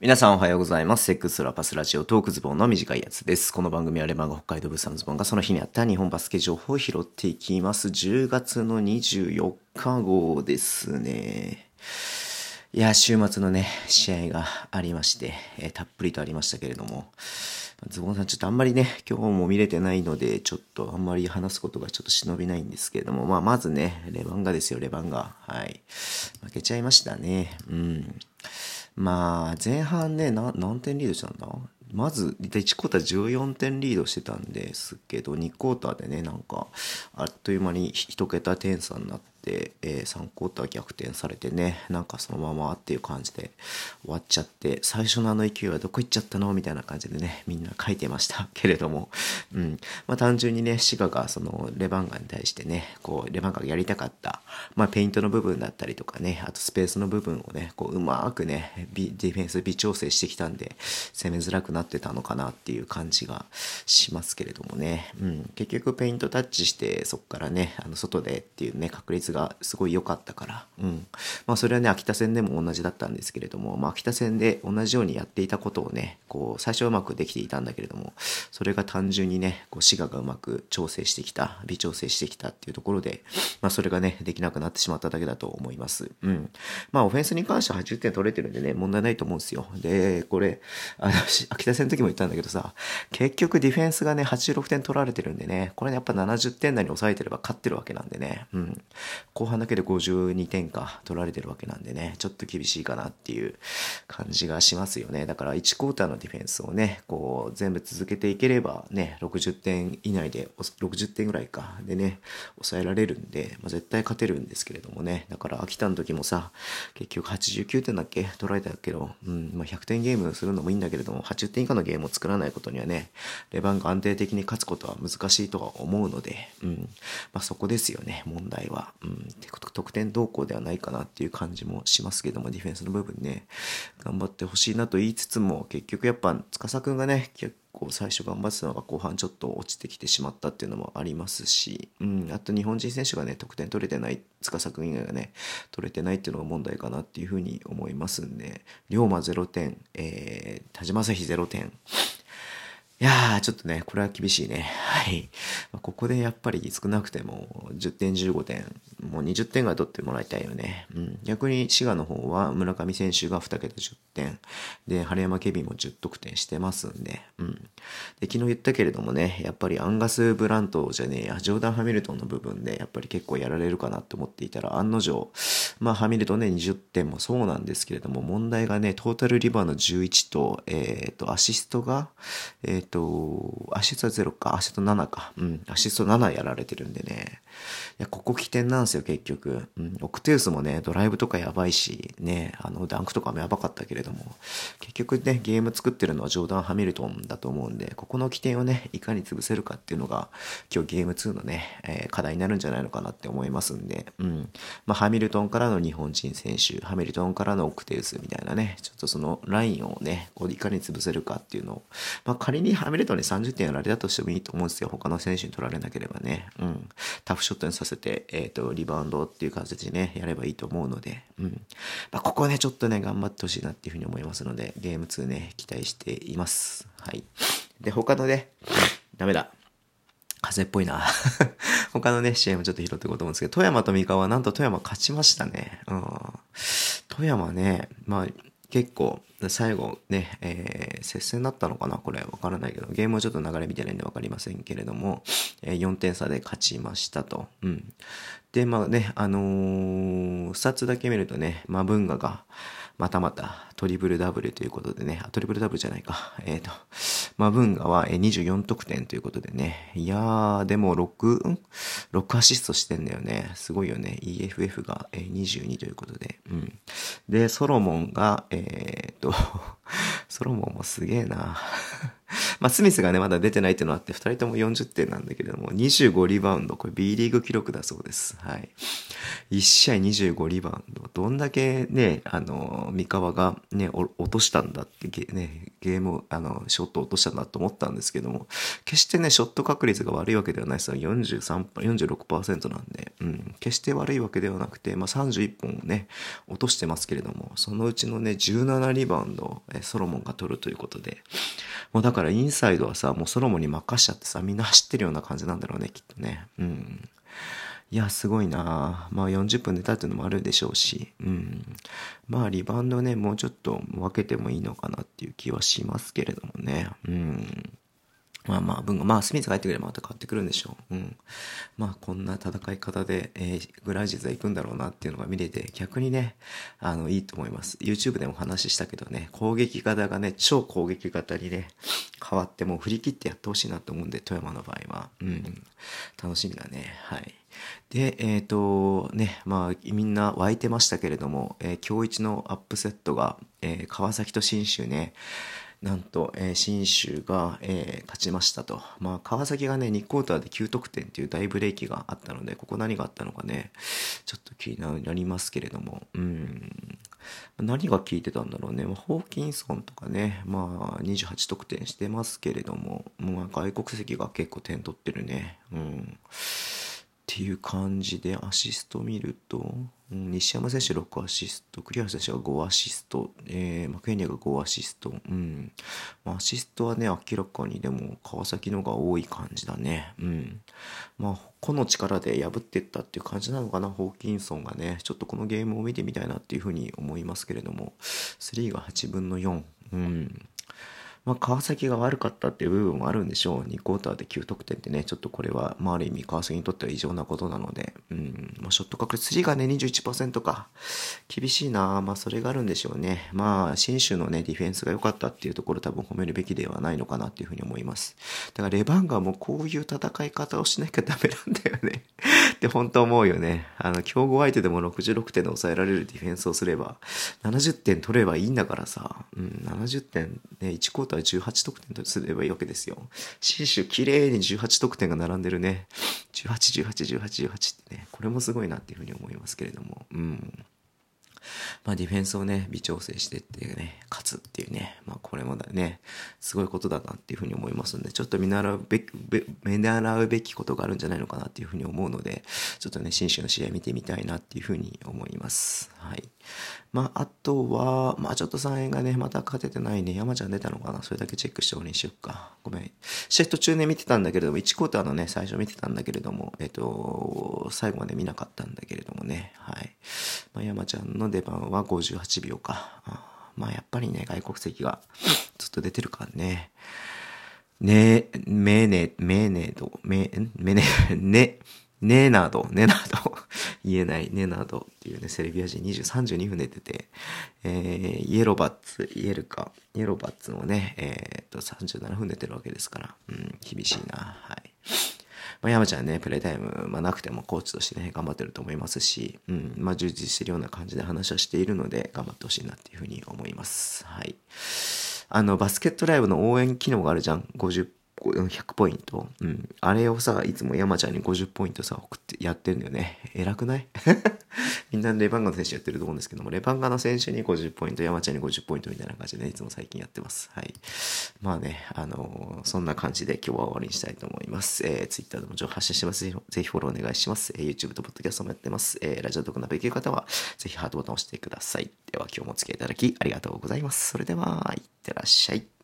皆さんおはようございます。セックスラパスラジオトークズボンの短いやつです。この番組はレバンが北海道ブサのズボンがその日にあった日本バスケ情報を拾っていきます。10月の24日号ですね。いや、週末のね、試合がありまして、えーたっぷりとありましたけれども、ズボンさんちょっとあんまりね、今日も見れてないので、ちょっとあんまり話すことがちょっと忍びないんですけれども、まあ、まずね、レバンガですよ、レバンガ。はい。負けちゃいましたね。うん。まあ、前半ね、何点リードしたんだ？まず、1クォーター14点リードしてたんですけど、2クォーターでね、なんか、あっという間に1桁点差になって、えー3クォーター逆転されてね、なんかそのままっていう感じで終わっちゃって、最初のあの勢いはどこ行っちゃったの？みたいな感じでね、みんな書いてましたけれども、うん。まあ単純にね、シガがそのレバンガに対してね、こう、レバンガがやりたかった、まあペイントの部分だったりとかね、あとスペースの部分をね、こう、うまくね、ディフェンス微調整してきたんで、攻めづらくなってたのかなっていう感じがしますけれどもね、うん。結局ペイントタッチして、そこからね、あの、外でっていうね、確率がすごい良かったから、うん。まあそれはね、秋田戦でも同じだったんですけれども、まあ秋田戦で同じようにやっていたことをね、こう、最初はうまくできていたんだけれども、それが単純にね、こう、滋賀がうまく調整してきた、微調整してきたっていうところで、まあそれがね、できなくなってしまっただけだと思います。うん。まあオフェンスに関しては80点取れてるんでね、問題ないと思うんですよ。で、これ、あの、秋田戦の時も言ったんだけどさ、結局ディフェンスがね、86点取られてるんでね、これね、やっぱ70点台に抑えてれば勝ってるわけなんでね、うん。後半だけで52点か取られてるわけなんでね、ちょっと厳しいかなっていう感じがしますよね。だから1クォーターのディフェンスをね、こう全部続けていければね、60点以内で、60点ぐらいか、でね、抑えられるんで、まあ、絶対勝てるんですけれどもね、だから秋田の時もさ、結局89点だっけ？取られたけど、うん、まあ、100点ゲームするのもいいんだけれども、80点以下のゲームを作らないことにはね、レバンが安定的に勝つことは難しいとは思うので、うん、まあ、そこですよね、問題は。うん、得点動向ではないかなっていう感じもしますけども、ディフェンスの部分ね、頑張ってほしいなと言いつつも、結局やっぱ、司くんがね、結構最初頑張ってたのが後半ちょっと落ちてきてしまったっていうのもありますし、うん、あと日本人選手がね、得点取れてない、司君以外がね、取れてないっていうのが問題かなっていうふうに思いますんで、龍馬0点、えー、田島朝日0点、いやー、ちょっとね、これは厳しいね。はい。ここでやっぱり少なくても10点、15点、もう20点が取ってもらいたいよね。うん。逆に滋賀の方は村上選手が2桁10点。で、晴山ケビンも10得点してますんで。うん。で、昨日言ったけれどもね、やっぱりアンガス・ブラントじゃねえや、ジョーダン・ハミルトンの部分でやっぱり結構やられるかなと思っていたら、案の定、まあハミルトンね、20点もそうなんですけれども、問題がね、トータルリバーの11と、えっ、と、アシストが、えっ、と、アシストは0か、アシスト7か。うん、アシスト7やられてるんでね。いや、ここ起点なんですよ、結局。うん、オクテウスもね、ドライブとかやばいし、ね、あの、ダンクとかもやばかったけれども、結局ね、ゲーム作ってるのはジョーダン・ハミルトンだと思うんで、ここの起点をね、いかに潰せるかっていうのが、今日ゲーム2のね、えー課題になるんじゃないのかなって思いますんで、うん。まあ、ハミルトンからの日本人選手、ハミルトンからのオクテウスみたいなね、ちょっとそのラインをね、こういかに潰せるかっていうのを、まあ、仮にハミルトンに30点やられたとしてもいいと思うんですよ。他の選手に取られなければね。うん。タフショットにさせて、えっ、と、リバウンドっていう形でね、やればいいと思うので、うん。まあ、ここはね、ちょっとね、頑張ってほしいなっていうふうに思いますので、ゲーム2ね、期待しています。はい。で、他のね、ダメだ。風邪っぽいな。他のね、試合もちょっと拾っていこうと思うんですけど、富山と三河はなんと富山勝ちましたね。うん。富山ね、まあ、結構、最後ね、えー接戦だったのかな？これ、わからないけど、ゲームはちょっと流れ見てないんでわかりませんけれども、えー4点差で勝ちましたと。うん。で、まあね、あのースタッツだけ見るとね、まあ、文化が、またまたトリプルダブルということでね、あトリプルダブルじゃないか。えっ、と、マブンガは24得点ということでね、いやー、でも6、ん ?6 アシストしてんだよね。すごいよね。EFF が22ということで。うん。で、ソロモンが、えっ、と、ソロモンもすげえな。まあ、スミスがね、まだ出てないっていうのがあって、二人とも40点なんだけれども、25リバウンド、これ B リーグ記録だそうです。はい。1試合25リバウンド。どんだけね、あの、三河がね、落としたんだってゲ,、ね、ゲーム、あの、ショット落としたんだと思ったんですけども、決してね、ショット確率が悪いわけではないですよ。43、46%なんで、うん、決して悪いわけではなくて、まあ、31本をね、落としてますけれども、そのうちのね、17リバウンド、ソロモンが取るということで、もうだからからインサイドはさ、もうソロモンに任しちゃってさ、みんな走ってるような感じなんだろうね、きっとね。うん。いや、すごいなまあ40分寝たっていうのもあるでしょうし、うん。まあリバウンドね、もうちょっと分けてもいいのかなっていう気はしますけれどもね。うん。まあまあ、文が、まあ、スミスが入ってくればまた変わってくるんでしょう。うん。まあ、こんな戦い方で、えー、グライジズは行くんだろうなっていうのが見れて、逆にね、あの、いいと思います。YouTube でも話したけどね、攻撃型がね、超攻撃型にね、変わってもう振り切ってやってほしいなと思うんで、富山の場合は。うん。楽しみだね。はい。で、えっ、ー、と、ね、まあ、みんな湧いてましたけれども、えー、今日一のアップセットが、えー、川崎と信州ね、なんと、えー、新州が、えー、勝ちましたと。まあ、川崎がね、2クォーターで9得点っていう大ブレーキがあったので、ここ何があったのかね、ちょっと気になりますけれども、うん。何が効いてたんだろうね。ホーキンソンとかね、まあ、28得点してますけれども、まあ、外国籍が結構点取ってるね。うん。っていう感じでアシスト見ると、うん、西山選手6アシスト、栗原選手が5アシスト、えー、マクエニアが5アシスト、うん。まあ、アシストはね、明らかにでも川崎のが多い感じだね。うん。まあ、個の力で破っていったっていう感じなのかな、ホーキンソンがね。ちょっとこのゲームを見てみたいなっていうふうに思いますけれども、3が8分の4。うん。まあ、川崎が悪かったっていう部分もあるんでしょう。2クォーターで9得点ってね、ちょっとこれは、まあ、ある意味川崎にとっては異常なことなので、うん、まあ、ショット確率3がね、21%か。厳しいなまあ、それがあるんでしょうね。まあ、新州のね、ディフェンスが良かったっていうところ多分褒めるべきではないのかなっていうふうに思います。だからレバンガもこういう戦い方をしなきゃダメなんだよねって本当思うよね。あの、強豪相手でも66点で抑えられるディフェンスをすれば、70点取ればいいんだからさ、うん、70点ね、1クォーターら18得点とすればいいわけですよ。新州綺麗に18得点が並んでるね。18、18、18、18ってね、これもすごいなっていうふうに思いますけれども。うん。まあ、ディフェンスをね、微調整してってね、勝つっていうね、まあ、これもだね、すごいことだなっていうふうに思いますんで、ちょっと見習うべき、見習うべきことがあるんじゃないのかなっていうふうに思うので、ちょっとね、新州の試合見てみたいなっていうふうに思います。はい。まあ、あとは、まあ、ちょっと3円がね、また勝ててないね。山ちゃん出たのかな？それだけチェックしておりにしよっか。ごめん。シェフト中ね、見てたんだけれども、1クォーターのね、最初見てたんだけれども、えっと、最後まで見なかったんだけれどもね。はい。まあ、山ちゃんの出番は58秒か。まあ、やっぱりね、外国籍がずっと出てるからね。ね、めね、めねど、め、めね、ね、ネナド、ネナド、言えない、ネナドっていうね、セルビア人20、32分で出て、えー、イエロバッツ、イエルカ、イエロバッツもね、えー、っと、37分出てるわけですから、うん、厳しいな、はい。まあ、山ちゃんね、プレイタイム、まあ、なくてもコーチとしてね、頑張ってると思いますし、うん、まあ、充実してるような感じで話はしているので、頑張ってほしいなっていうふうに思います。はい。あの、バスケットライブの応援機能があるじゃん。50 100ポイント。うん。あれをさ、いつも山ちゃんに50ポイントさ、送ってやってんだよね。偉くない？みんなレバンガの選手やってると思うんですけども、レバンガの選手に50ポイント、山ちゃんに50ポイントみたいな感じで、ね、いつも最近やってます。はい。まあね、あのー、そんな感じで今日は終わりにしたいと思います。えー、Twitter でも情報発信してます。ぜひフォローお願いします。えー、YouTube と Podcast もやってます。えー、ラジオトークのべきる方は、ぜひハートボタンを押してください。では今日もお付き合いいただきありがとうございます。それでは、いってらっしゃい。